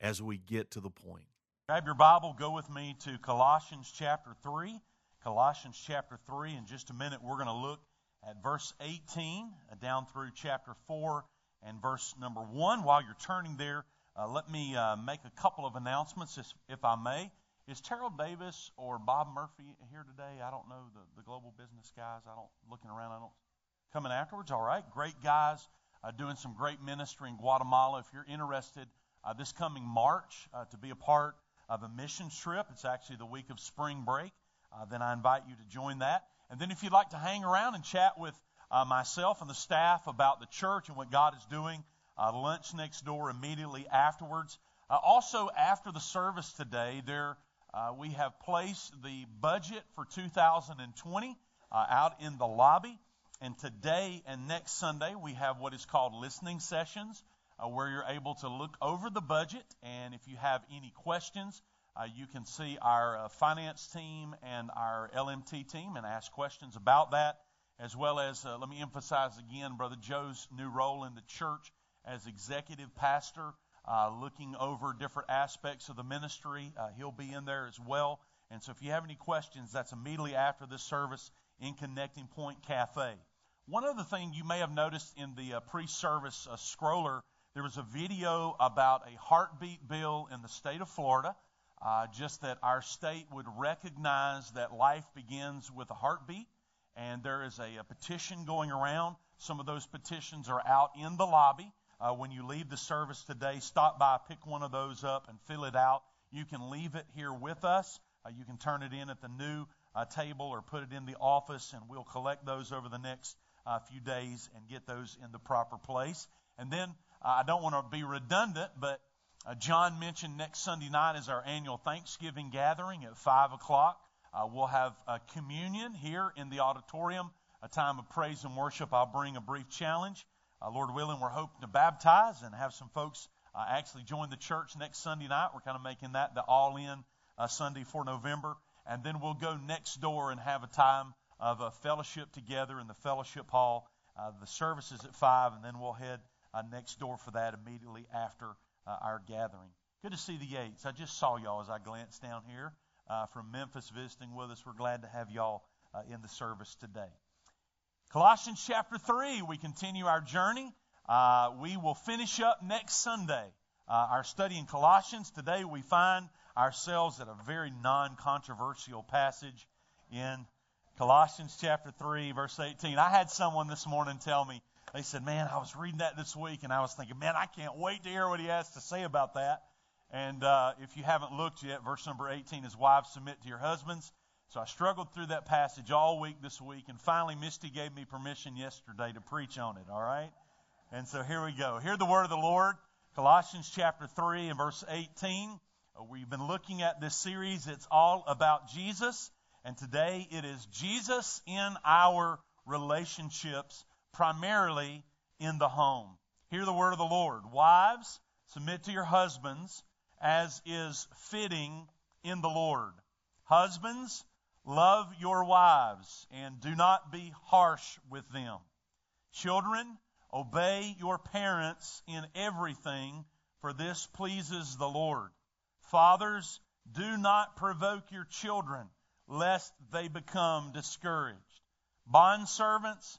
as we get to the point. Grab your Bible, go with me to Colossians chapter 3. Colossians chapter 3. In just a minute, we're going to look at verse 18 uh, down through chapter 4 and verse number 1. While you're turning there, uh, let me uh, make a couple of announcements, if I may. Is Terrell Davis or Bob Murphy here today? I don't know the, the global business guys. I don't looking around. I don't coming afterwards. All right, great guys, uh, doing some great ministry in Guatemala. If you're interested, uh, this coming March uh, to be a part of a mission trip. It's actually the week of spring break. Uh, then I invite you to join that. And then if you'd like to hang around and chat with uh, myself and the staff about the church and what God is doing, uh, lunch next door immediately afterwards. Uh, also, after the service today, there we have placed the budget for 2020 out in the lobby. And today and next Sunday, we have what is called listening sessions uh, where you're able to look over the budget. And if you have any questions, uh, you can see our uh, finance team and our LMT team and ask questions about that, as well as, uh, let me emphasize again, Brother Joe's new role in the church as executive pastor, uh, looking over different aspects of the ministry. Uh, he'll be in there as well. And so if you have any questions, that's immediately after this service in Connecting Point Cafe. One other thing you may have noticed in the pre service scroller there was a video about a heartbeat bill in the state of Florida, uh, just that our state would recognize that life begins with a heartbeat. And there is a, a petition going around. Some of those petitions are out in the lobby. Uh, when you leave the service today, stop by, pick one of those up, and fill it out. You can leave it here with us. Uh, you can turn it in at the new uh, table or put it in the office, and we'll collect those over the next uh, few days and get those in the proper place. And then I don't want to be redundant, but uh, John mentioned next Sunday night is our annual Thanksgiving gathering at 5 o'clock. Uh, we'll have a communion here in the auditorium, a time of praise and worship. I'll bring a brief challenge. Uh, Lord willing, we're hoping to baptize and have some folks uh, actually join the church next Sunday night. We're kind of making that the all in uh, Sunday for November. And then we'll go next door and have a time of fellowship together in the fellowship hall. Uh, the service is at 5, and then we'll head uh, next door for that immediately after uh, our gathering. Good to see the Yates. I just saw y'all as I glanced down here uh, from Memphis visiting with us. We're glad to have y'all uh, in the service today. Colossians chapter 3, we continue our journey. Uh, we will finish up next Sunday uh, our study in Colossians. Today we find ourselves at a very non controversial passage in Colossians chapter 3, verse 18. I had someone this morning tell me, they said, Man, I was reading that this week, and I was thinking, Man, I can't wait to hear what he has to say about that. And uh, if you haven't looked yet, verse number 18 is Wives, submit to your husbands. So I struggled through that passage all week this week, and finally, Misty gave me permission yesterday to preach on it, all right? And so here we go. Hear the word of the Lord, Colossians chapter 3 and verse 18. Uh, we've been looking at this series. It's all about Jesus, and today it is Jesus in our relationships primarily in the home. Hear the word of the Lord. Wives, submit to your husbands as is fitting in the Lord. Husbands, love your wives and do not be harsh with them. Children, obey your parents in everything, for this pleases the Lord. Fathers, do not provoke your children, lest they become discouraged. Bondservants,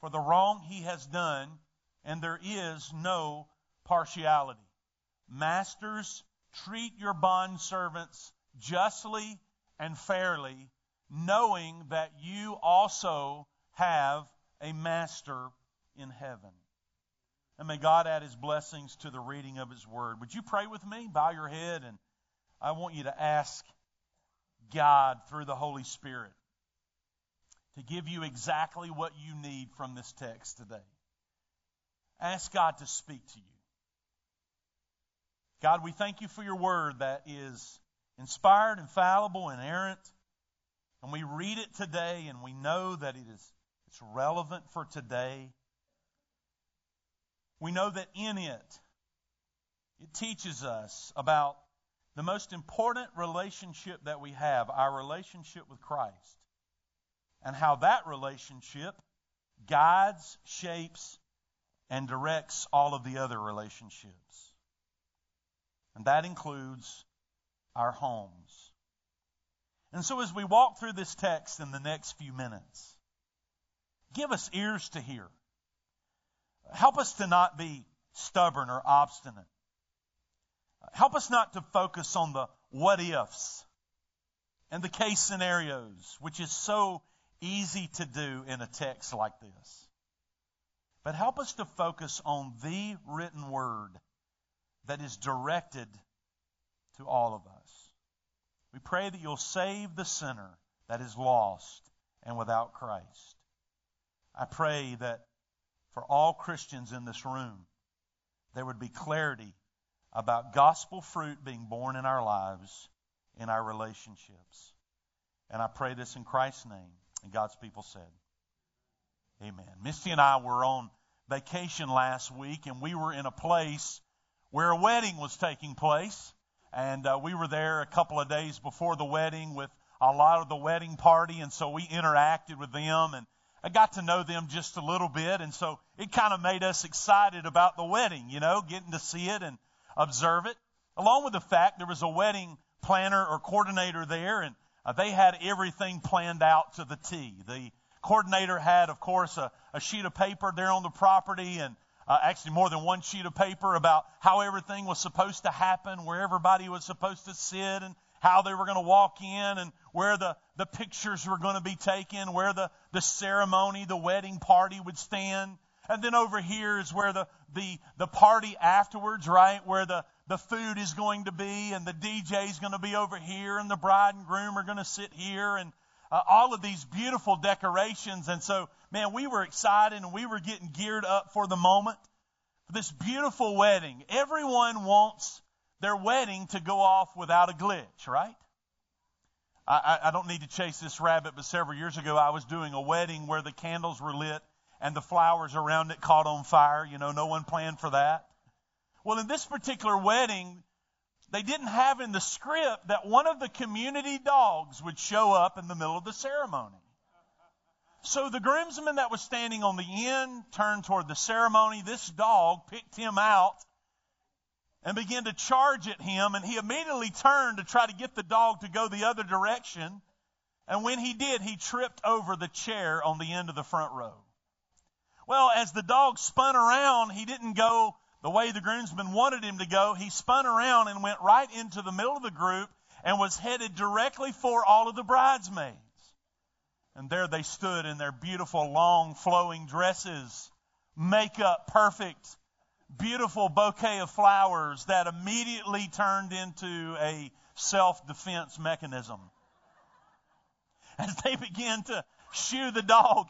for the wrong he has done, and there is no partiality. Masters, treat your bond servants justly and fairly, knowing that you also have a master in heaven. And may God add his blessings to the reading of his word. Would you pray with me? Bow your head, and I want you to ask God through the Holy Spirit to give you exactly what you need from this text today. Ask God to speak to you. God, we thank you for your word that is inspired, infallible, inerrant. And we read it today and we know that it is it's relevant for today. We know that in it, it teaches us about the most important relationship that we have, our relationship with Christ, and how that relationship guides, shapes, and directs all of the other relationships. And that includes our homes. And so as we walk through this text in the next few minutes, give us ears to hear. Help us to not be stubborn or obstinate. Help us not to focus on the what ifs and the case scenarios, which is so easy to do in a text like this. But help us to focus on the written word that is directed to all of us. We pray that you'll save the sinner that is lost and without Christ. I pray that for all Christians in this room, there would be clarity about gospel fruit being born in our lives, in our relationships. And I pray this in Christ's name. And God's people said, Amen. Misty and I were on vacation last week, and we were in a place where a wedding was taking place. And uh, we were there a couple of days before the wedding with a lot of the wedding party, and so we interacted with them and I got to know them just a little bit, and so it kind of made us excited about the wedding, you know, getting to see it and observe it. Along with the fact there was a wedding planner or coordinator there, and uh, they had everything planned out to the T. The coordinator had, of course, a, a sheet of paper there on the property, and uh, actually more than one sheet of paper about how everything was supposed to happen, where everybody was supposed to sit, and how they were going to walk in and where the, the pictures were going to be taken, where the, the ceremony, the wedding party would stand. And then over here is where the, the, the party afterwards, right? Where the, the food is going to be and the DJ is going to be over here and the bride and groom are going to sit here and uh, all of these beautiful decorations. And so, man, we were excited and we were getting geared up for the moment. For this beautiful wedding. Everyone wants their wedding to go off without a glitch, right? I, I, don't need to chase this rabbit, but several years ago I was doing a wedding where the candles were lit and the flowers around it caught on fire. You know, no one planned for that. Well, in this particular wedding, they didn't have in the script that one of the community dogs would show up in the middle of the ceremony. So the groomsman that was standing on the end turned toward the ceremony. This dog picked him out and began to charge at him, and he immediately turned to try to get the dog to go the other direction. And when he did, he tripped over the chair on the end of the front row. Well, as the dog spun around, he didn't go the way the groomsman wanted him to go. He spun around and went right into the middle of the group and was headed directly for all of the bridesmaids. And there they stood in their beautiful, long, flowing dresses, makeup perfect, beautiful bouquet of flowers that immediately turned into a self defense mechanism. As they began to shoo the dog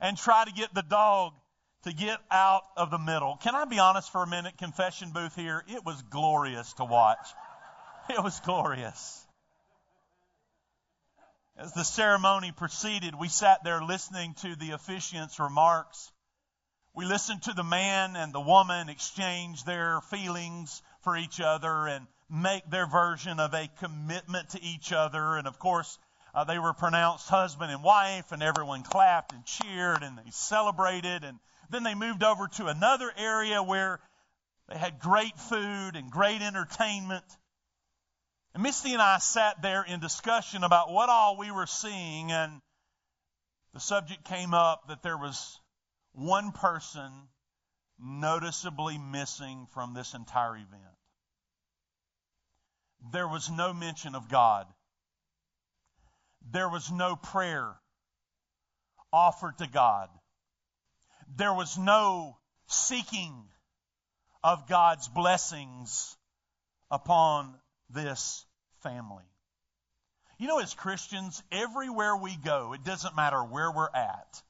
and try to get the dog to get out of the middle. Can I be honest for a minute? Confession booth here. It was glorious to watch. It was glorious. As the ceremony proceeded, we sat there listening to the officiant's remarks. We listened to the man and the woman exchange their feelings for each other and make their version of a commitment to each other. And of course, uh, they were pronounced husband and wife, and everyone clapped and cheered and they celebrated. And then they moved over to another area where they had great food and great entertainment. And Misty and I sat there in discussion about what all we were seeing, and the subject came up that there was one person noticeably missing from this entire event. there was no mention of God. There was no prayer offered to God. There was no seeking of God's blessings upon this family. You know, as Christians, everywhere we go, it doesn't matter where we're at,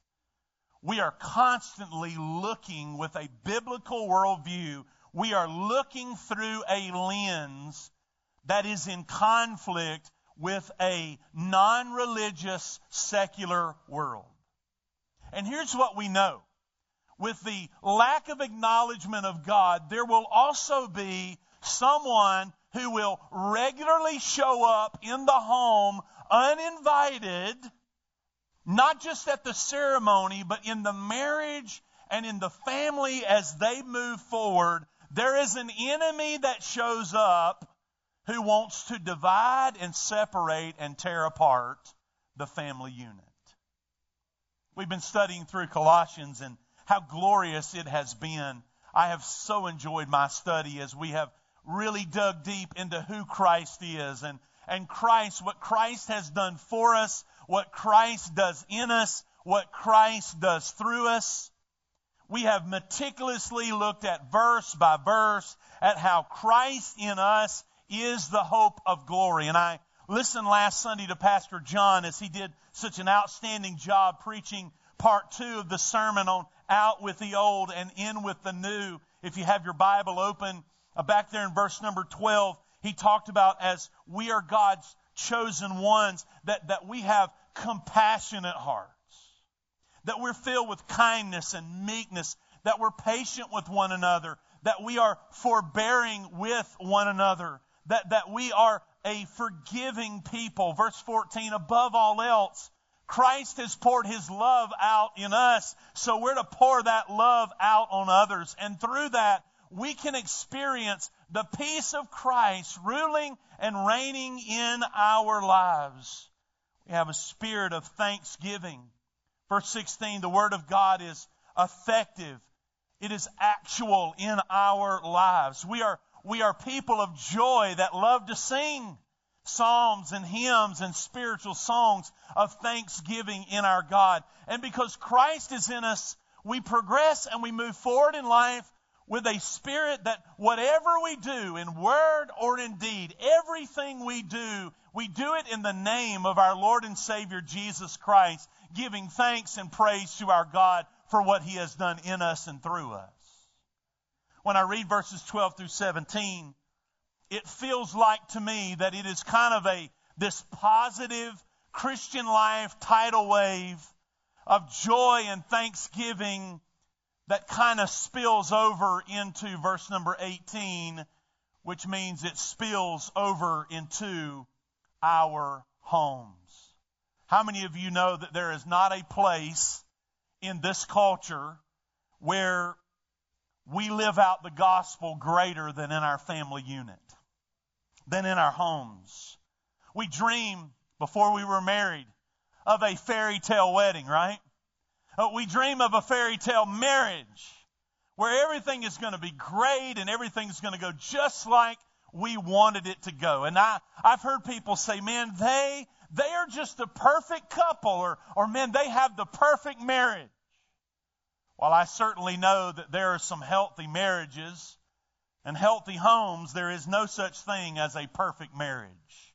we are constantly looking with a biblical worldview. We are looking through a lens that is in conflict with a non religious, secular world. And here's what we know with the lack of acknowledgement of God, there will also be someone who will regularly show up in the home uninvited, not just at the ceremony, but in the marriage and in the family as they move forward. There is an enemy that shows up who wants to divide and separate and tear apart the family unit. We've been studying through Colossians and how glorious it has been. I have so enjoyed my study as we have really dug deep into who Christ is and, and Christ, what Christ has done for us, what Christ does in us, what Christ does through us. We have meticulously looked at verse by verse at how Christ in us is the hope of glory. And I listened last Sunday to Pastor John as he did such an outstanding job preaching part two of the sermon on out with the old and in with the new. If you have your Bible open, uh, back there in verse number 12, he talked about as we are God's chosen ones, that, that we have compassionate hearts, that we're filled with kindness and meekness, that we're patient with one another, that we are forbearing with one another, that, that we are a forgiving people. Verse 14, above all else, Christ has poured his love out in us, so we're to pour that love out on others. And through that, we can experience the peace of Christ ruling and reigning in our lives. We have a spirit of thanksgiving. Verse 16, the Word of God is effective. It is actual in our lives. We are we are people of joy that love to sing psalms and hymns and spiritual songs of thanksgiving in our God. And because Christ is in us, we progress and we move forward in life with a spirit that whatever we do in word or in deed, everything we do, we do it in the name of our Lord and Savior Jesus Christ, giving thanks and praise to our God for what He has done in us and through us when I read verses 12 through 17, it feels like to me that it is kind of a this positive Christian life tidal wave of joy and thanksgiving that kind of spills over into verse number 18, which means it spills over into our homes. How many of you know that there is not a place in this culture where we live out the gospel greater than in our family unit, than in our homes. We dream before we were married of a fairy tale wedding, right? Uh, we dream of a fairy tale marriage where everything is going to be great and everything's going to go just like we wanted it to go. And I, I've heard people say, man, they, they are just a perfect couple or, or man, they have the perfect marriage. While I certainly know that there are some healthy marriages and healthy homes, there is no such thing as a perfect marriage.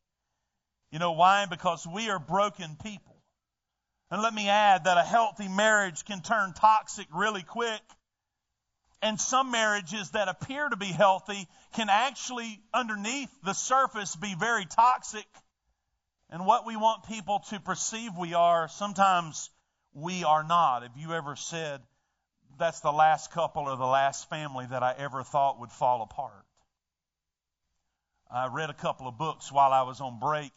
You know why? Because we are broken people. And let me add that a healthy marriage can turn toxic really quick. And some marriages that appear to be healthy can actually, underneath the surface, be very toxic. And what we want people to perceive we are, sometimes we are not. Have you ever said, that's the last couple or the last family that I ever thought would fall apart. I read a couple of books while I was on break.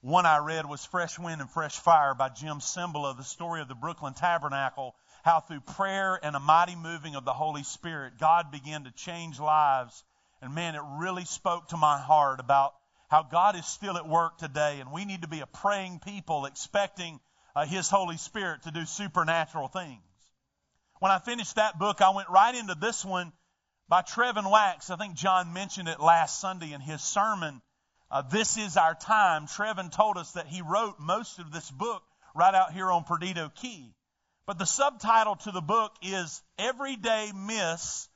One I read was Fresh Wind and Fresh Fire by Jim Cymbala, the story of the Brooklyn Tabernacle, how through prayer and a mighty moving of the Holy Spirit, God began to change lives. And man, it really spoke to my heart about how God is still at work today, and we need to be a praying people expecting uh, His Holy Spirit to do supernatural things. When I finished that book, I went right into this one by Trevin Wax. I think John mentioned it last Sunday in his sermon. uh, This Is Our Time, Trevin told us that he wrote most of this book right out here on Perdido Key. But the subtitle to the book is Everyday Myths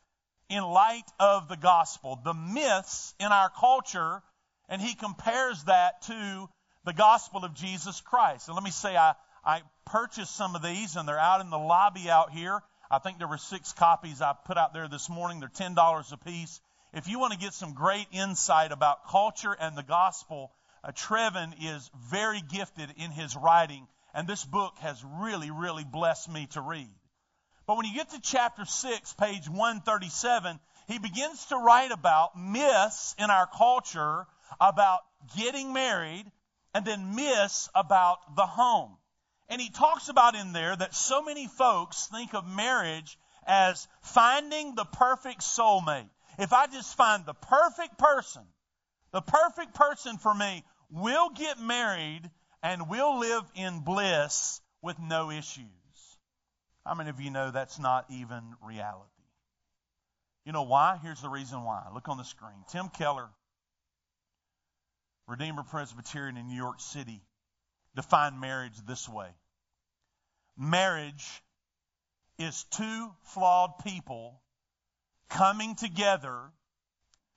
in Light of the Gospel. The myths in our culture, and he compares that to the gospel of Jesus Christ. And let me say, I, I purchased some of these, and they're out in the lobby out here. I think there were six copies I put out there this morning. They're $10 a piece. If you want to get some great insight about culture and the gospel, uh, Trevin is very gifted in his writing, and this book has really, really blessed me to read. But when you get to chapter 6, page 137, he begins to write about myths in our culture about getting married and then myths about the home. And he talks about in there that so many folks think of marriage as finding the perfect soulmate. If I just find the perfect person, the perfect person for me, we'll get married and we'll live in bliss with no issues. How many of you know that's not even reality? You know why? Here's the reason why. Look on the screen. Tim Keller, Redeemer Presbyterian in New York City, defined marriage this way Marriage is two flawed people coming together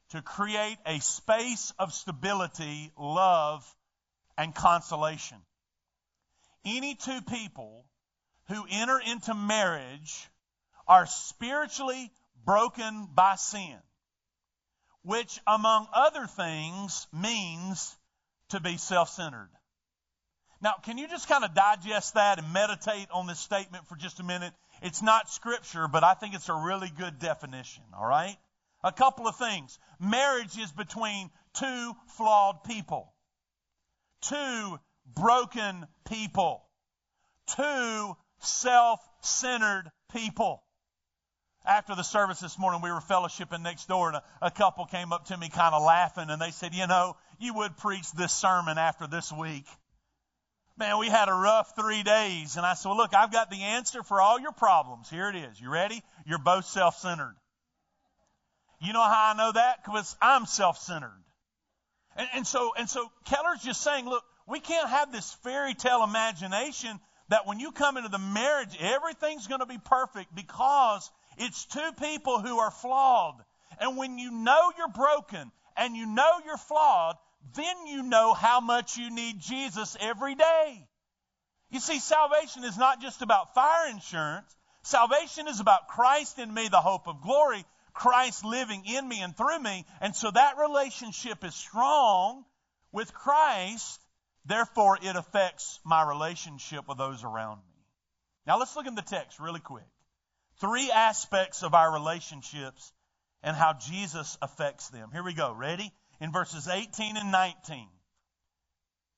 to create a space of stability, love, and consolation. Any two people who enter into marriage are spiritually broken by sin, which, among other things, means to be self centered. Now, can you just kind of digest that and meditate on this statement for just a minute? It's not scripture, but I think it's a really good definition, all right? A couple of things. Marriage is between two flawed people, two broken people, two self centered people. After the service this morning, we were fellowshipping next door, and a, a couple came up to me kind of laughing, and they said, You know, you would preach this sermon after this week. Man, we had a rough three days. And I said, Well, look, I've got the answer for all your problems. Here it is. You ready? You're both self centered. You know how I know that? Because I'm self centered. And, and, so, and so Keller's just saying, look, we can't have this fairy tale imagination that when you come into the marriage, everything's going to be perfect because it's two people who are flawed. And when you know you're broken and you know you're flawed, then you know how much you need Jesus every day. You see, salvation is not just about fire insurance. Salvation is about Christ in me, the hope of glory, Christ living in me and through me. And so that relationship is strong with Christ. Therefore, it affects my relationship with those around me. Now let's look in the text really quick. Three aspects of our relationships and how Jesus affects them. Here we go. Ready? In verses 18 and 19,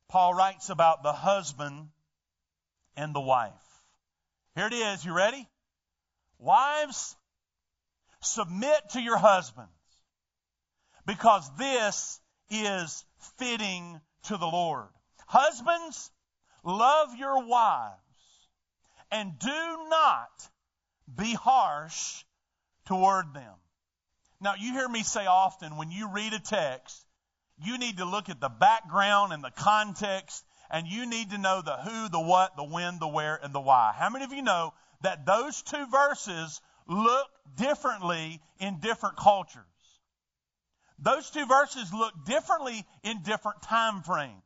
Paul writes about the husband and the wife. Here it is. You ready? Wives, submit to your husbands because this is fitting to the Lord. Husbands, love your wives and do not be harsh toward them. Now, you hear me say often when you read a text, you need to look at the background and the context, and you need to know the who, the what, the when, the where, and the why. How many of you know that those two verses look differently in different cultures? Those two verses look differently in different time frames.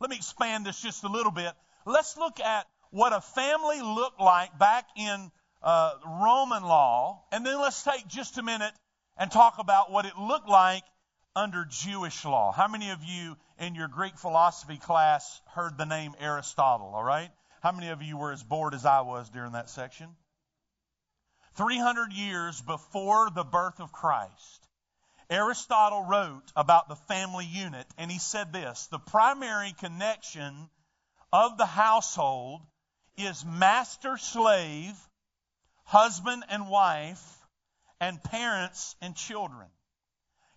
Let me expand this just a little bit. Let's look at what a family looked like back in uh, Roman law, and then let's take just a minute and talk about what it looked like under Jewish law. How many of you in your Greek philosophy class heard the name Aristotle, all right? How many of you were as bored as I was during that section? 300 years before the birth of Christ, Aristotle wrote about the family unit, and he said this the primary connection of the household is master slave, husband and wife, and parents and children.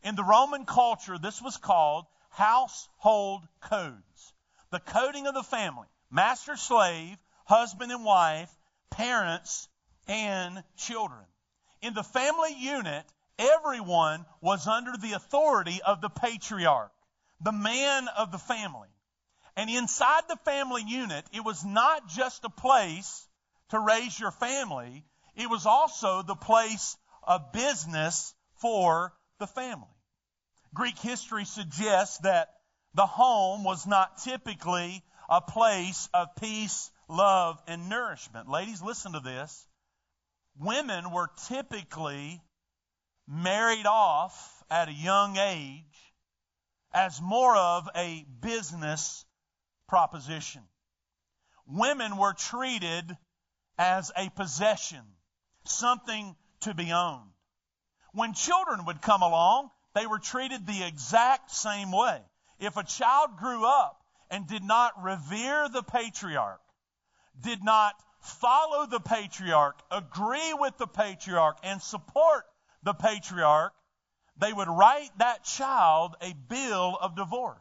In the Roman culture, this was called household codes. The coding of the family master slave, husband and wife, parents, and children. In the family unit, everyone was under the authority of the patriarch. the man of the family. And inside the family unit, it was not just a place to raise your family, it was also the place of business for the family. Greek history suggests that the home was not typically a place of peace, love, and nourishment. Ladies, listen to this. Women were typically married off at a young age as more of a business proposition. Women were treated as a possession, something to be owned. When children would come along, they were treated the exact same way. If a child grew up and did not revere the patriarch, did not follow the patriarch, agree with the patriarch, and support the patriarch, they would write that child a bill of divorce.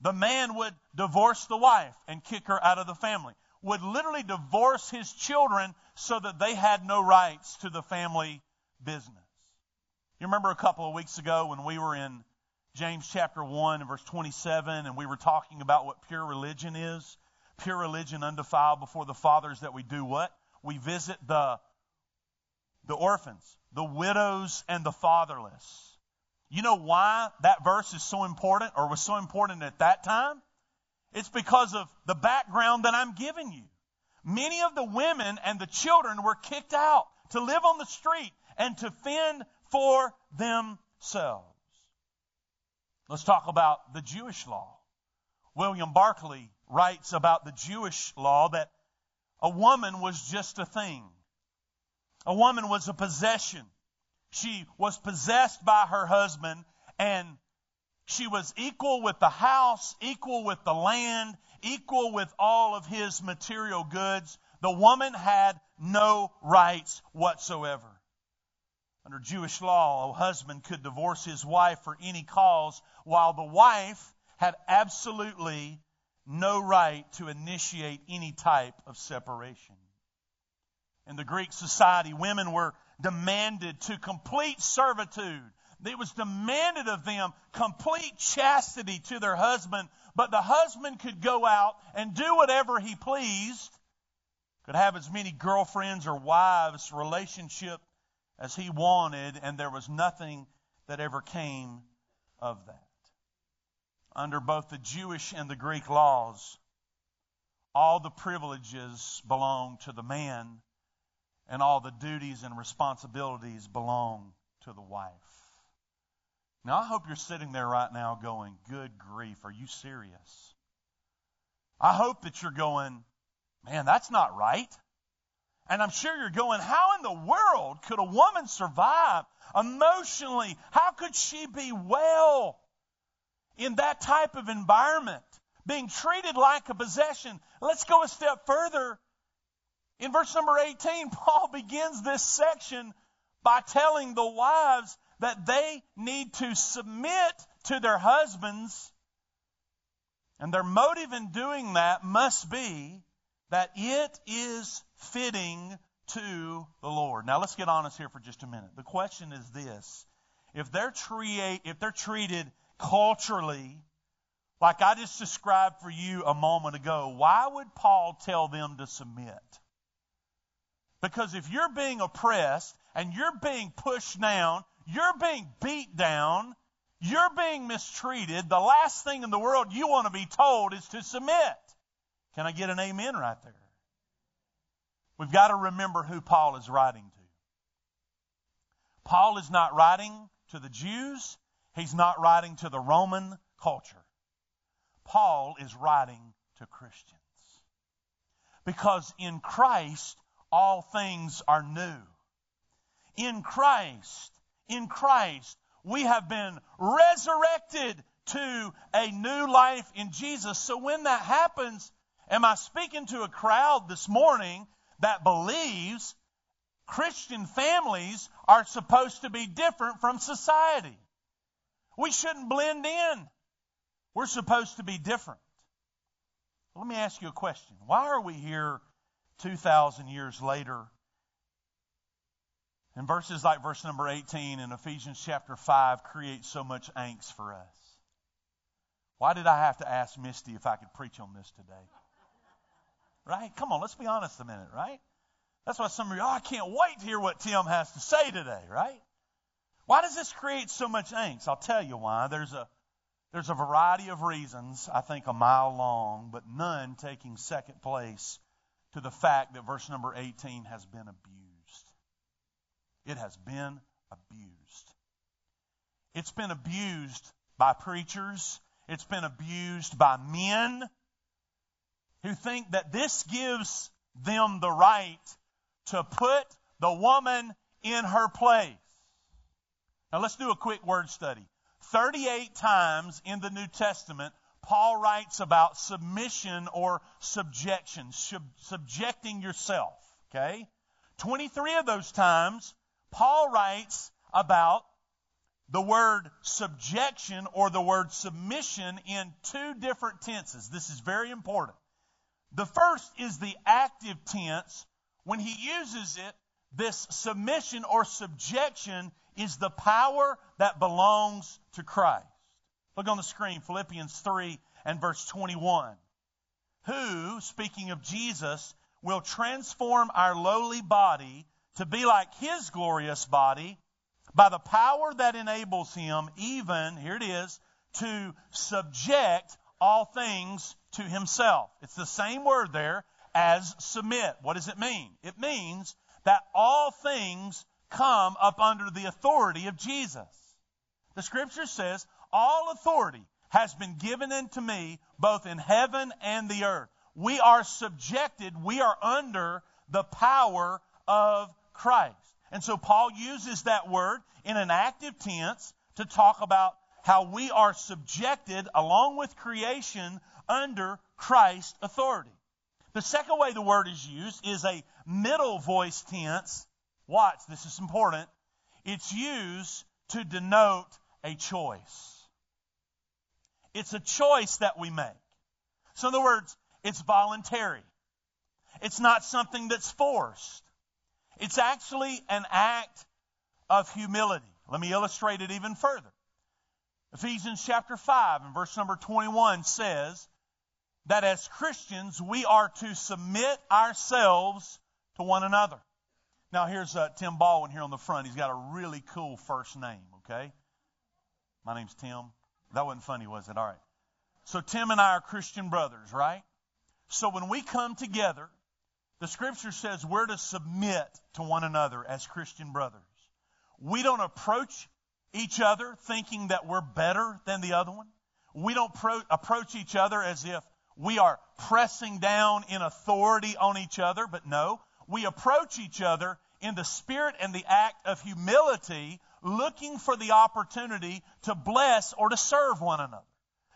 The man would divorce the wife and kick her out of the family, would literally divorce his children so that they had no rights to the family business. You remember a couple of weeks ago when we were in James chapter 1 and verse 27 and we were talking about what pure religion is? Pure religion undefiled before the fathers that we do what? We visit the the orphans, the widows and the fatherless. You know why that verse is so important or was so important at that time? It's because of the background that I'm giving you. Many of the women and the children were kicked out to live on the street and to fend for themselves. Let's talk about the Jewish law. William Barclay writes about the Jewish law that a woman was just a thing. A woman was a possession. She was possessed by her husband and she was equal with the house, equal with the land, equal with all of his material goods. The woman had no rights whatsoever. Under Jewish law, a husband could divorce his wife for any cause, while the wife had absolutely no right to initiate any type of separation. In the Greek society, women were demanded to complete servitude. It was demanded of them complete chastity to their husband, but the husband could go out and do whatever he pleased, could have as many girlfriends or wives, relationship as he wanted, and there was nothing that ever came of that. Under both the Jewish and the Greek laws, all the privileges belong to the man, and all the duties and responsibilities belong to the wife. Now, I hope you're sitting there right now going, Good grief, are you serious? I hope that you're going, Man, that's not right. And I'm sure you're going, how in the world could a woman survive emotionally? How could she be well in that type of environment? Being treated like a possession. Let's go a step further. In verse number 18, Paul begins this section by telling the wives that they need to submit to their husbands. And their motive in doing that must be that it is fitting to the Lord. Now let's get honest here for just a minute. The question is this. If they're, treat, if they're treated culturally like I just described for you a moment ago, why would Paul tell them to submit? Because if you're being oppressed and you're being pushed down, you're being beat down, you're being mistreated, the last thing in the world you want to be told is to submit. Can I get an amen right there? We've got to remember who Paul is writing to. Paul is not writing to the Jews. He's not writing to the Roman culture. Paul is writing to Christians. Because in Christ, all things are new. In Christ, in Christ, we have been resurrected to a new life in Jesus. So when that happens, am I speaking to a crowd this morning that believes Christian families are supposed to be different from society. We shouldn't blend in. We're supposed to be different. Let me ask you a question. Why are we here 2,000 years later? And verses like verse number 18 in Ephesians chapter 5 create so much angst for us. Why did I have to ask Misty if I could preach on this today? Right? Come on, let's be honest a minute, right? That's why some of you, oh, I can't wait to hear what Tim has to say today, right? Why does this create so much angst? I'll tell you why. There's a there's a variety of reasons, I think a mile long, but none taking second place to the fact that verse number 18 has been abused. It has been abused. It's been abused by preachers. It's been abused by men who think that this gives them the right to put the woman in her place. Now let's do a quick word study. 38 times in the New Testament, Paul writes about submission or subjection, sub- subjecting yourself. Okay? 23 of those times, Paul writes about the word subjection or the word submission in two different tenses. This is very important. The first is the active tense. When he uses it, this submission or subjection is the power that belongs to Christ. Look on the screen, Philippians 3 and verse 21. Who, speaking of Jesus, will transform our lowly body to be like his glorious body by the power that enables him, even, here it is, to subject all things to himself. It's the same word there as submit. What does it mean? It means that all things come up under the authority of Jesus. The scripture says, all authority has been given unto me both in heaven and the earth. We are subjected, we are under the power of Christ. And so Paul uses that word in an active tense to talk about how we are subjected along with creation under Christ's authority. The second way the word is used is a middle voice tense. Watch, this is important. It's used to denote a choice. It's a choice that we make. So, in other words, it's voluntary. It's not something that's forced. It's actually an act of humility. Let me illustrate it even further. Ephesians chapter 5 and verse number 21 says that as Christians we are to submit ourselves to one another. Now here's uh, Tim Baldwin here on the front. He's got a really cool first name, okay? My name's Tim. That wasn't funny, was it? All right. So Tim and I are Christian brothers, right? So when we come together, the scripture says we're to submit to one another as Christian brothers. We don't approach each other thinking that we're better than the other one. We don't pro- approach each other as if we are pressing down in authority on each other, but no, we approach each other in the spirit and the act of humility, looking for the opportunity to bless or to serve one another.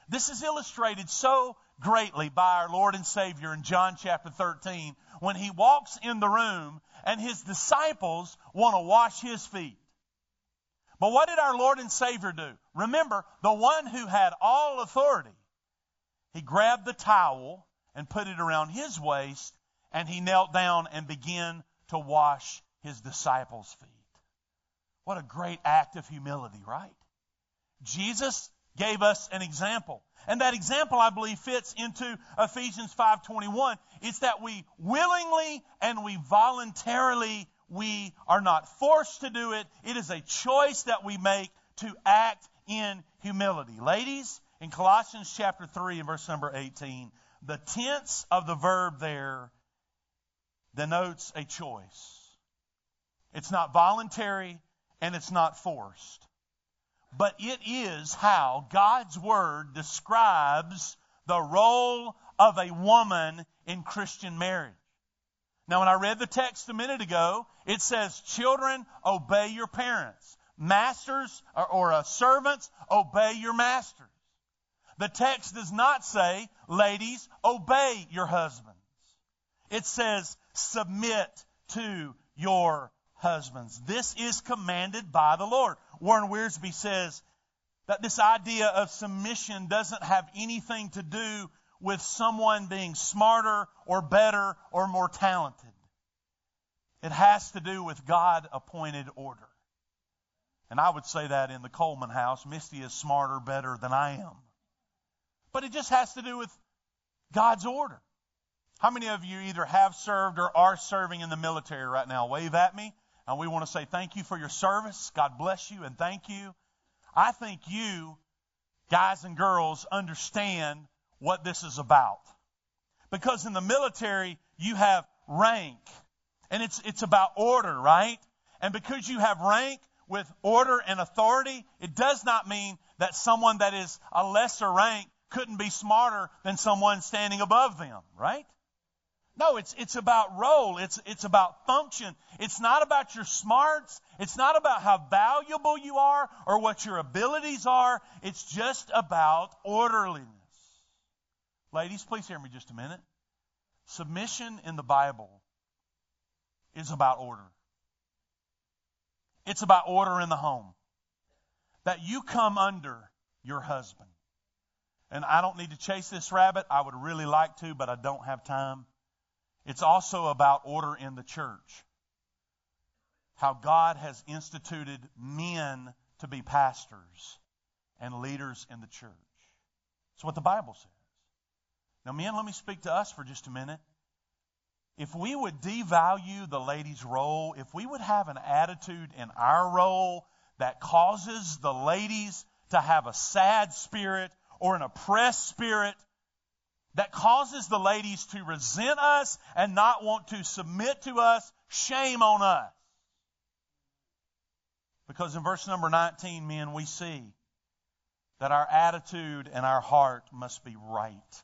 This is illustrated so greatly by our Lord and Savior in John chapter 13 when he walks in the room and his disciples want to wash his feet. But what did our Lord and Savior do? Remember, the one who had all authority, he grabbed the towel and put it around his waist and he knelt down and began to wash his disciples' feet. What a great act of humility, right? Jesus gave us an example. And that example, I believe, fits into Ephesians 5.21. It's that we willingly and we voluntarily, we are not forced to do it. It is a choice that we make to act in humility. Ladies, in Colossians chapter 3 and verse number 18, the tense of the verb there denotes a choice. It's not voluntary and it's not forced but it is how God's Word describes the role of a woman in Christian marriage. Now, when I read the text a minute ago, it says, Children, obey your parents. Masters or, or uh, servants, obey your masters. The text does not say, Ladies, obey your husbands. It says, Submit to your husbands. This is commanded by the Lord. Warren Wiersbe says that this idea of submission doesn't have anything to do with someone being smarter or better or more talented. It has to do with God appointed order. And I would say that in the Coleman house, Misty is smarter, better than I am. but it just has to do with God's order. How many of you either have served or are serving in the military right now? Wave at me. And we want to say thank you for your service. God bless you and thank you. I think you, guys and girls, understand what this is about. Because in the military, you have rank. And it's, it's about order, right? And because you have rank with order and authority, it does not mean that someone that is a lesser rank couldn't be smarter than someone standing above them, right? No, it's, it's about role. It's, it's about function. It's not about your smarts. It's not about how valuable you are or what your abilities are. It's just about orderliness. Ladies, please hear me just a minute. Submission in the Bible is about order. It's about order in the home. That you come under your husband. And I don't need to chase this rabbit. I would really like to, but I don't have time. It's also about order in the church. How God has instituted men to be pastors and leaders in the church. That's what the Bible says. Now, men, let me speak to us for just a minute if we would devalue the lady's role, if we would have an attitude in our role that causes the ladies to have a sad spirit or an oppressed spirit, that causes the ladies to resent us and not want to submit to us, shame on us. Because in verse number 19, men, we see that our attitude and our heart must be right.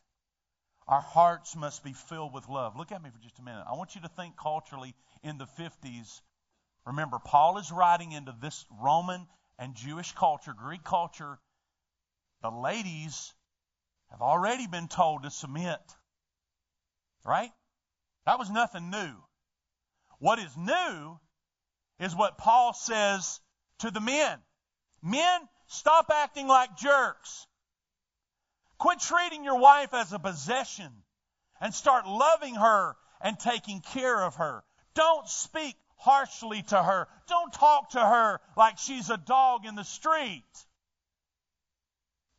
Our hearts must be filled with love. Look at me for just a minute. I want you to think culturally in the 50s. Remember, Paul is writing into this Roman and Jewish culture, Greek culture. The ladies have already been told to submit. Right? That was nothing new. What is new is what Paul says to the men. Men, stop acting like jerks. Quit treating your wife as a possession and start loving her and taking care of her. Don't speak harshly to her. Don't talk to her like she's a dog in the street.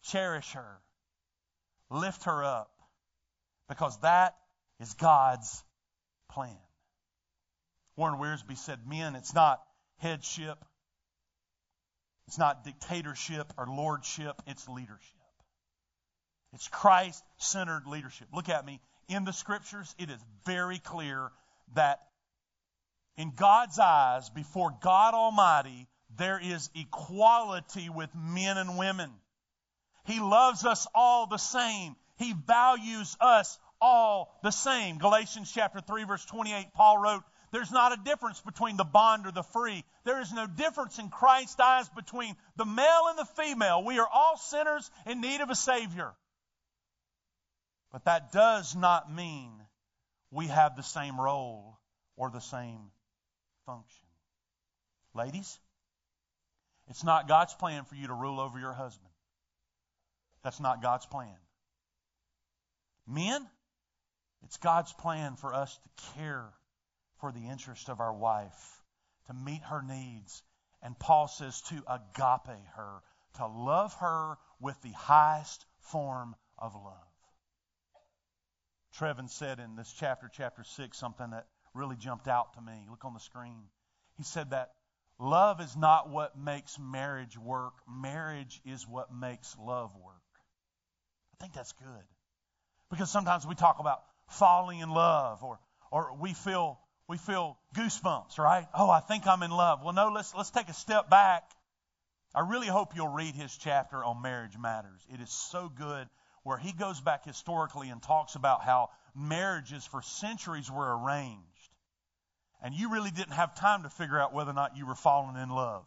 Cherish her. Lift her up because that is God's plan. Warren Wiersbe said, Men, it's not headship, it's not dictatorship or lordship, it's leadership. It's Christ centered leadership. Look at me. In the scriptures, it is very clear that in God's eyes, before God Almighty, there is equality with men and women. He loves us all the same. He values us all the same. Galatians chapter 3 verse 28, Paul wrote, there's not a difference between the bond or the free. There is no difference in Christ's eyes between the male and the female. We are all sinners in need of a Savior. But that does not mean we have the same role or the same function. Ladies, it's not God's plan for you to rule over your husband. That's not God's plan. Men, it's God's plan for us to care for the interest of our wife, to meet her needs. And Paul says to agape her, to love her with the highest form of love. Trevin said in this chapter, chapter 6, something that really jumped out to me. Look on the screen. He said that love is not what makes marriage work, marriage is what makes love work. I think that's good. Because sometimes we talk about falling in love or, or we feel we feel goosebumps, right? Oh, I think I'm in love. Well, no, let's let's take a step back. I really hope you'll read his chapter on marriage matters. It is so good where he goes back historically and talks about how marriages for centuries were arranged. And you really didn't have time to figure out whether or not you were falling in love.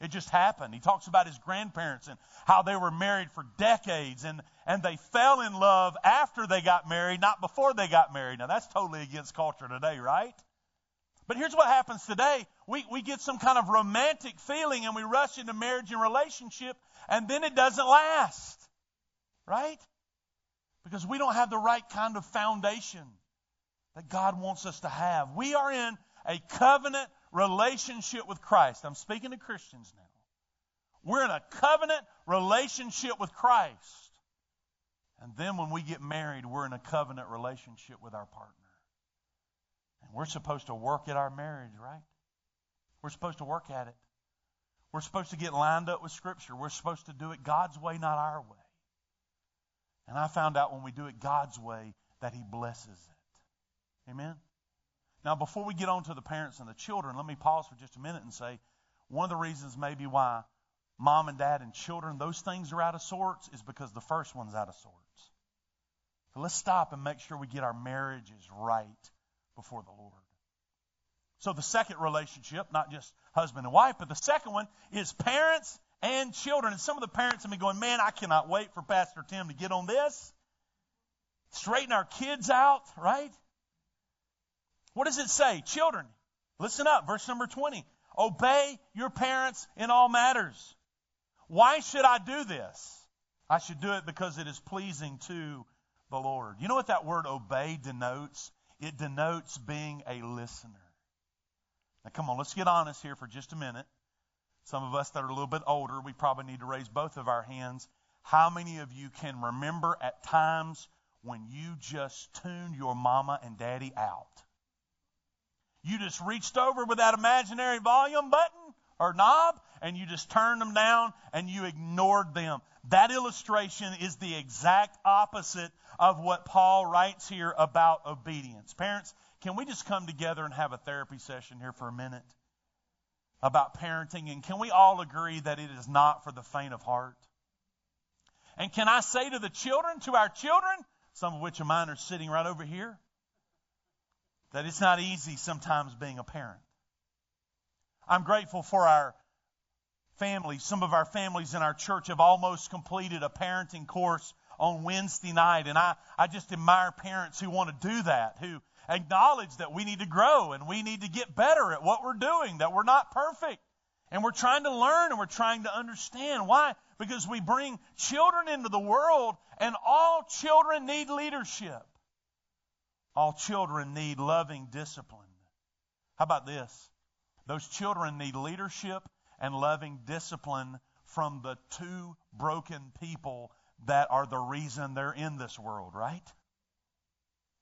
It just happened. He talks about his grandparents and how they were married for decades and, and they fell in love after they got married, not before they got married. Now that's totally against culture today, right? But here's what happens today. We, we get some kind of romantic feeling and we rush into marriage and relationship and then it doesn't last. Right? Because we don't have the right kind of foundation that God wants us to have. We are in a covenant relationship with Christ. I'm speaking to Christians now. We're in a covenant relationship with Christ. And then when we get married, we're in a covenant relationship with our partner. And we're supposed to work at our marriage, right? We're supposed to work at it. We're supposed to get lined up with Scripture. We're supposed to do it God's way, not our way. And I found out when we do it God's way that He blesses it. Amen? Now, before we get on to the parents and the children, let me pause for just a minute and say one of the reasons maybe why mom and dad and children, those things are out of sorts, is because the first one's out of sorts. So let's stop and make sure we get our marriages right before the Lord. So the second relationship, not just husband and wife, but the second one is parents and children. And some of the parents have been going, man, I cannot wait for Pastor Tim to get on this. Straighten our kids out, right? What does it say? Children, listen up, verse number 20. Obey your parents in all matters. Why should I do this? I should do it because it is pleasing to the Lord. You know what that word obey denotes? It denotes being a listener. Now, come on, let's get honest here for just a minute. Some of us that are a little bit older, we probably need to raise both of our hands. How many of you can remember at times when you just tuned your mama and daddy out? You just reached over with that imaginary volume button or knob and you just turned them down and you ignored them. That illustration is the exact opposite of what Paul writes here about obedience. Parents, can we just come together and have a therapy session here for a minute about parenting? And can we all agree that it is not for the faint of heart? And can I say to the children, to our children, some of which of mine are sitting right over here, that it's not easy sometimes being a parent. I'm grateful for our families. Some of our families in our church have almost completed a parenting course on Wednesday night. And I, I just admire parents who want to do that, who acknowledge that we need to grow and we need to get better at what we're doing, that we're not perfect. And we're trying to learn and we're trying to understand. Why? Because we bring children into the world and all children need leadership. All children need loving discipline. How about this? Those children need leadership and loving discipline from the two broken people that are the reason they're in this world, right?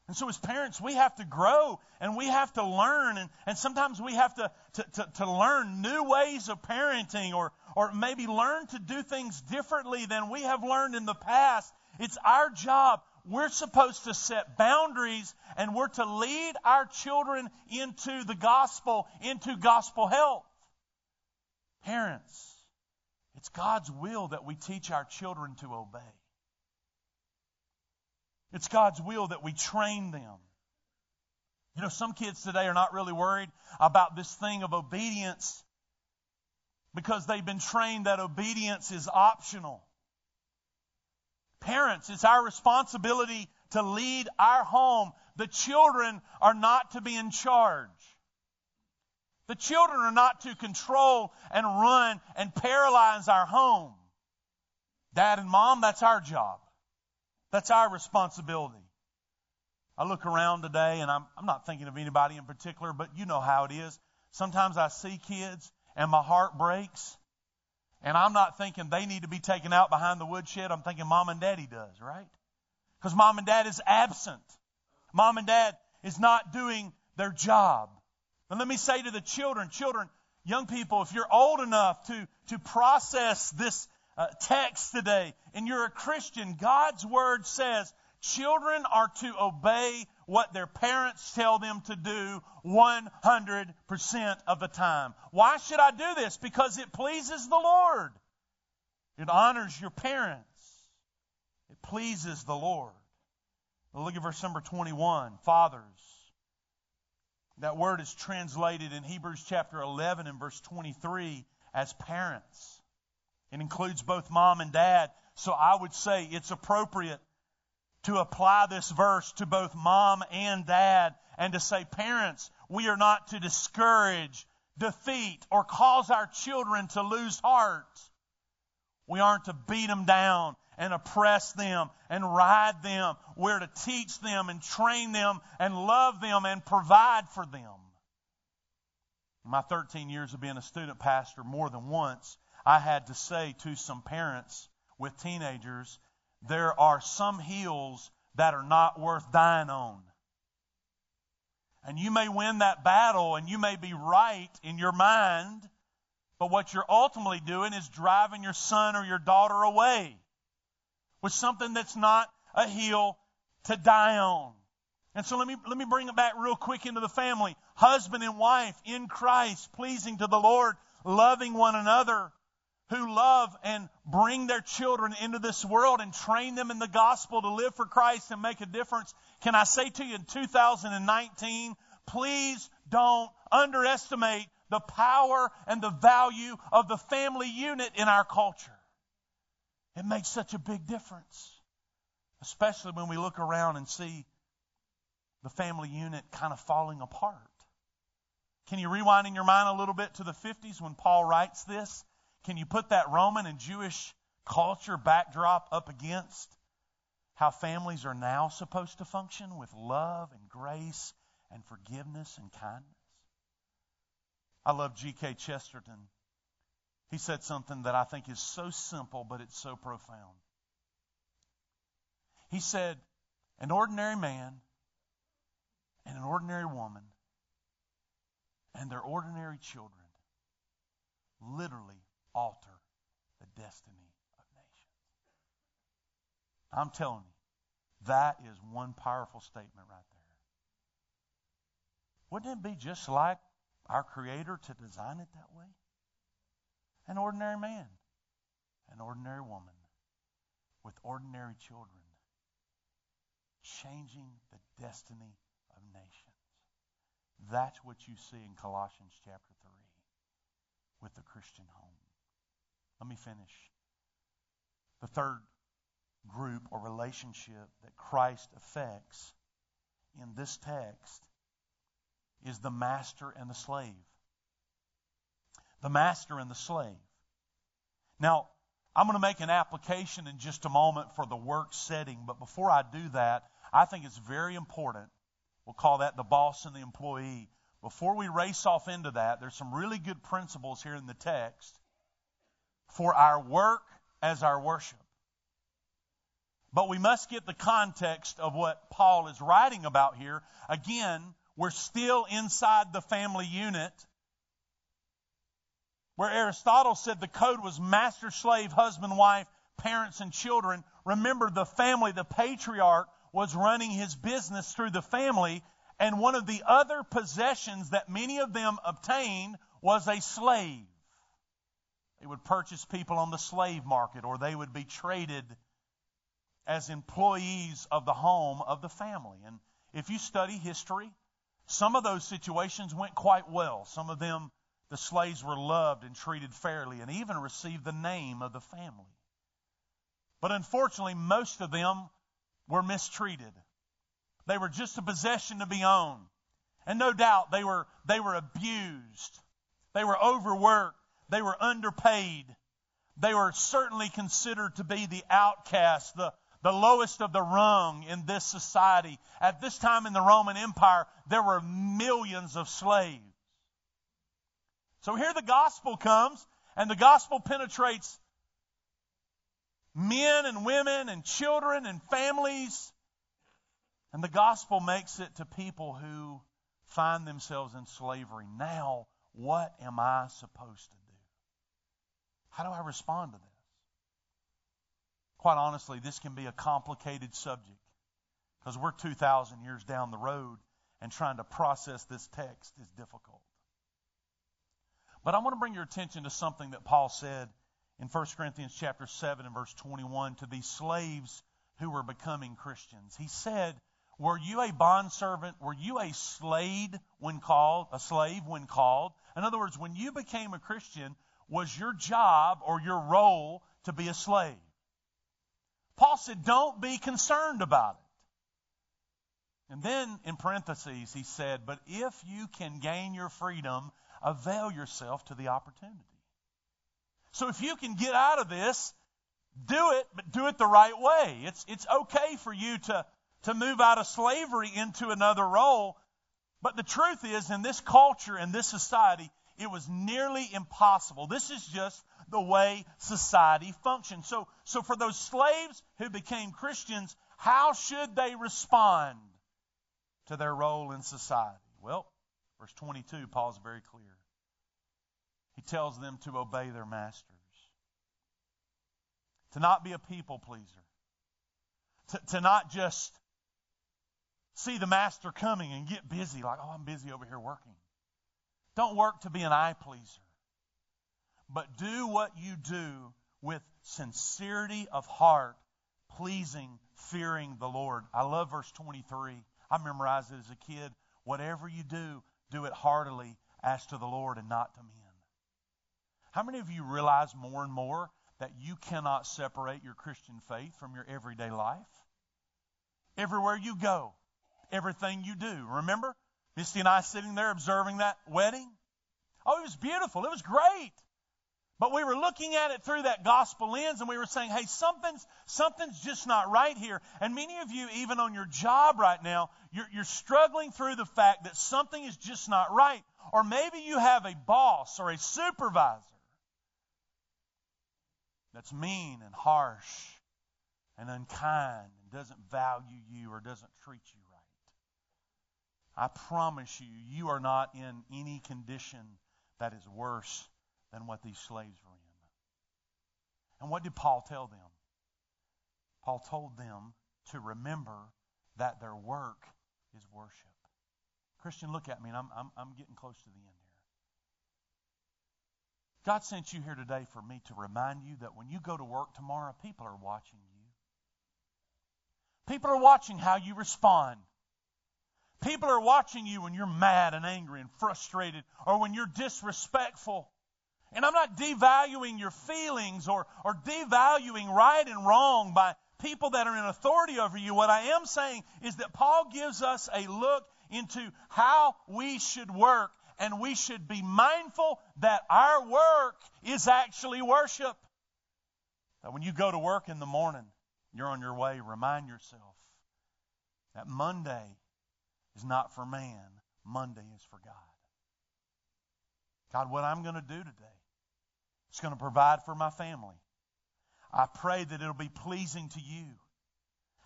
And so, as parents, we have to grow and we have to learn, and, and sometimes we have to, to, to, to learn new ways of parenting or, or maybe learn to do things differently than we have learned in the past. It's our job we're supposed to set boundaries and we're to lead our children into the gospel, into gospel health. Parents, it's God's will that we teach our children to obey. It's God's will that we train them. You know, some kids today are not really worried about this thing of obedience because they've been trained that obedience is optional. Parents, it's our responsibility to lead our home. The children are not to be in charge. The children are not to control and run and paralyze our home. Dad and mom, that's our job. That's our responsibility. I look around today and I'm, I'm not thinking of anybody in particular, but you know how it is. Sometimes I see kids and my heart breaks and I'm not thinking they need to be taken out behind the woodshed. I'm thinking mom and daddy does, right? Because mom and dad is absent. Mom and dad is not doing their job. And let me say to the children, children, young people, if you're old enough to, to process this uh, text today and you're a Christian, God's word says children are to obey what their parents tell them to do 100% of the time. Why should I do this? Because it pleases the Lord. It honors your parents. It pleases the Lord. Look at verse number 21. Fathers. That word is translated in Hebrews chapter 11 and verse 23 as parents. It includes both mom and dad. So I would say it's appropriate to apply this verse to both mom and dad and to say, parents, we are not to discourage, defeat, or cause our children to lose heart. We aren't to beat them down and oppress them and ride them. We're to teach them and train them and love them and provide for them. In my 13 years of being a student pastor, more than once, I had to say to some parents with teenagers there are some hills that are not worth dying on. And you may win that battle and you may be right in your mind, but what you're ultimately doing is driving your son or your daughter away with something that's not a hill to die on. And so let me, let me bring it back real quick into the family. Husband and wife in Christ, pleasing to the Lord, loving one another, who love and bring their children into this world and train them in the gospel to live for Christ and make a difference. Can I say to you in 2019, please don't underestimate the power and the value of the family unit in our culture. It makes such a big difference, especially when we look around and see the family unit kind of falling apart. Can you rewind in your mind a little bit to the 50s when Paul writes this? Can you put that Roman and Jewish culture backdrop up against how families are now supposed to function with love and grace and forgiveness and kindness? I love G.K. Chesterton. He said something that I think is so simple, but it's so profound. He said, An ordinary man and an ordinary woman and their ordinary children literally alter the destiny of nations. I'm telling you, that is one powerful statement right there. Wouldn't it be just like our Creator to design it that way? An ordinary man, an ordinary woman with ordinary children, changing the destiny of nations. That's what you see in Colossians chapter 3 with the Christian home. Let me finish. The third group or relationship that Christ affects in this text is the master and the slave. The master and the slave. Now, I'm going to make an application in just a moment for the work setting, but before I do that, I think it's very important. We'll call that the boss and the employee. Before we race off into that, there's some really good principles here in the text for our work as our worship. But we must get the context of what Paul is writing about here. Again, we're still inside the family unit. Where Aristotle said the code was master, slave, husband, wife, parents, and children. Remember, the family, the patriarch, was running his business through the family, and one of the other possessions that many of them obtained was a slave. They would purchase people on the slave market, or they would be traded as employees of the home of the family. And if you study history, some of those situations went quite well. Some of them, the slaves were loved and treated fairly and even received the name of the family. But unfortunately, most of them were mistreated. They were just a possession to be owned. And no doubt they were, they were abused. They were overworked. They were underpaid. They were certainly considered to be the outcast, the, the lowest of the rung in this society. At this time in the Roman Empire, there were millions of slaves. So here the gospel comes, and the gospel penetrates men and women and children and families. And the gospel makes it to people who find themselves in slavery. Now, what am I supposed to do? How do I respond to this? Quite honestly, this can be a complicated subject because we're 2,000 years down the road and trying to process this text is difficult. But I want to bring your attention to something that Paul said in 1 Corinthians chapter 7 and verse 21 to these slaves who were becoming Christians. He said, Were you a bondservant? Were you a slave when called? A slave when called? In other words, when you became a Christian, was your job or your role to be a slave. Paul said, don't be concerned about it. And then in parentheses, he said, but if you can gain your freedom, avail yourself to the opportunity. So if you can get out of this, do it, but do it the right way. It's, it's okay for you to, to move out of slavery into another role. But the truth is, in this culture, in this society, it was nearly impossible. This is just the way society functions. So, so for those slaves who became Christians, how should they respond to their role in society? Well, verse 22, Paul's very clear. He tells them to obey their masters, to not be a people pleaser, to, to not just see the master coming and get busy, like, oh, I'm busy over here working. Don't work to be an eye pleaser, but do what you do with sincerity of heart, pleasing, fearing the Lord. I love verse 23. I memorized it as a kid. Whatever you do, do it heartily as to the Lord and not to men. How many of you realize more and more that you cannot separate your Christian faith from your everyday life? Everywhere you go, everything you do. Remember? Misty and I sitting there observing that wedding. Oh, it was beautiful. It was great. But we were looking at it through that gospel lens and we were saying, hey, something's, something's just not right here. And many of you, even on your job right now, you're, you're struggling through the fact that something is just not right. Or maybe you have a boss or a supervisor that's mean and harsh and unkind and doesn't value you or doesn't treat you I promise you, you are not in any condition that is worse than what these slaves were in. And what did Paul tell them? Paul told them to remember that their work is worship. Christian, look at me, and I'm, I'm, I'm getting close to the end here. God sent you here today for me to remind you that when you go to work tomorrow, people are watching you. People are watching how you respond. People are watching you when you're mad and angry and frustrated or when you're disrespectful. And I'm not devaluing your feelings or, or devaluing right and wrong by people that are in authority over you. What I am saying is that Paul gives us a look into how we should work, and we should be mindful that our work is actually worship. That when you go to work in the morning, you're on your way, remind yourself that Monday is not for man, Monday is for God. God, what I'm going to do today is going to provide for my family. I pray that it'll be pleasing to you.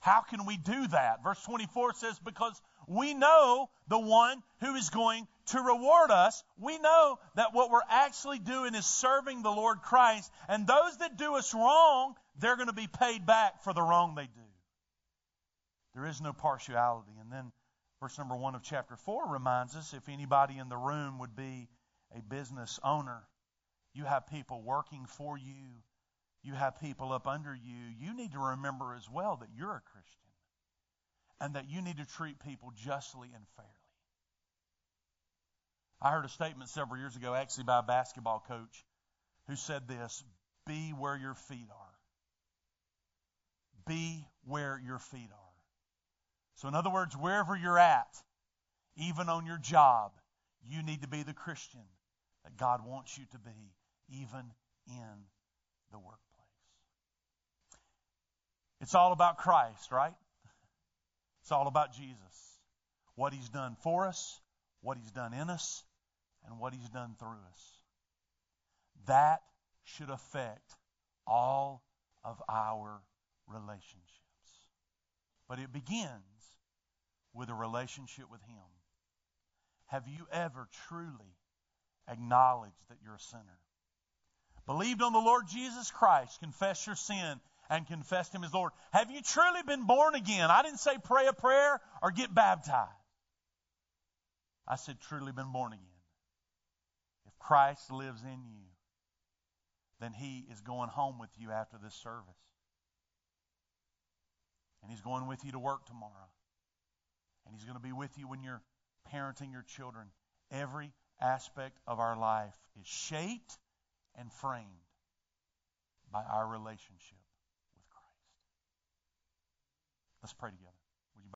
How can we do that? Verse 24 says, Because we know the one who is going to reward us. We know that what we're actually doing is serving the Lord Christ. And those that do us wrong, they're going to be paid back for the wrong they do. There is no partiality. And then Verse number one of chapter four reminds us if anybody in the room would be a business owner, you have people working for you, you have people up under you, you need to remember as well that you're a Christian and that you need to treat people justly and fairly. I heard a statement several years ago, actually by a basketball coach, who said this Be where your feet are. Be where your feet are. So, in other words, wherever you're at, even on your job, you need to be the Christian that God wants you to be, even in the workplace. It's all about Christ, right? It's all about Jesus. What He's done for us, what He's done in us, and what He's done through us. That should affect all of our relationships. But it begins with a relationship with Him? Have you ever truly acknowledged that you're a sinner? Believed on the Lord Jesus Christ, confess your sin, and confessed Him as Lord. Have you truly been born again? I didn't say pray a prayer or get baptized. I said truly been born again. If Christ lives in you, then He is going home with you after this service. And He's going with you to work tomorrow. And He's going to be with you when you're parenting your children. Every aspect of our life is shaped and framed by our relationship with Christ. Let's pray together.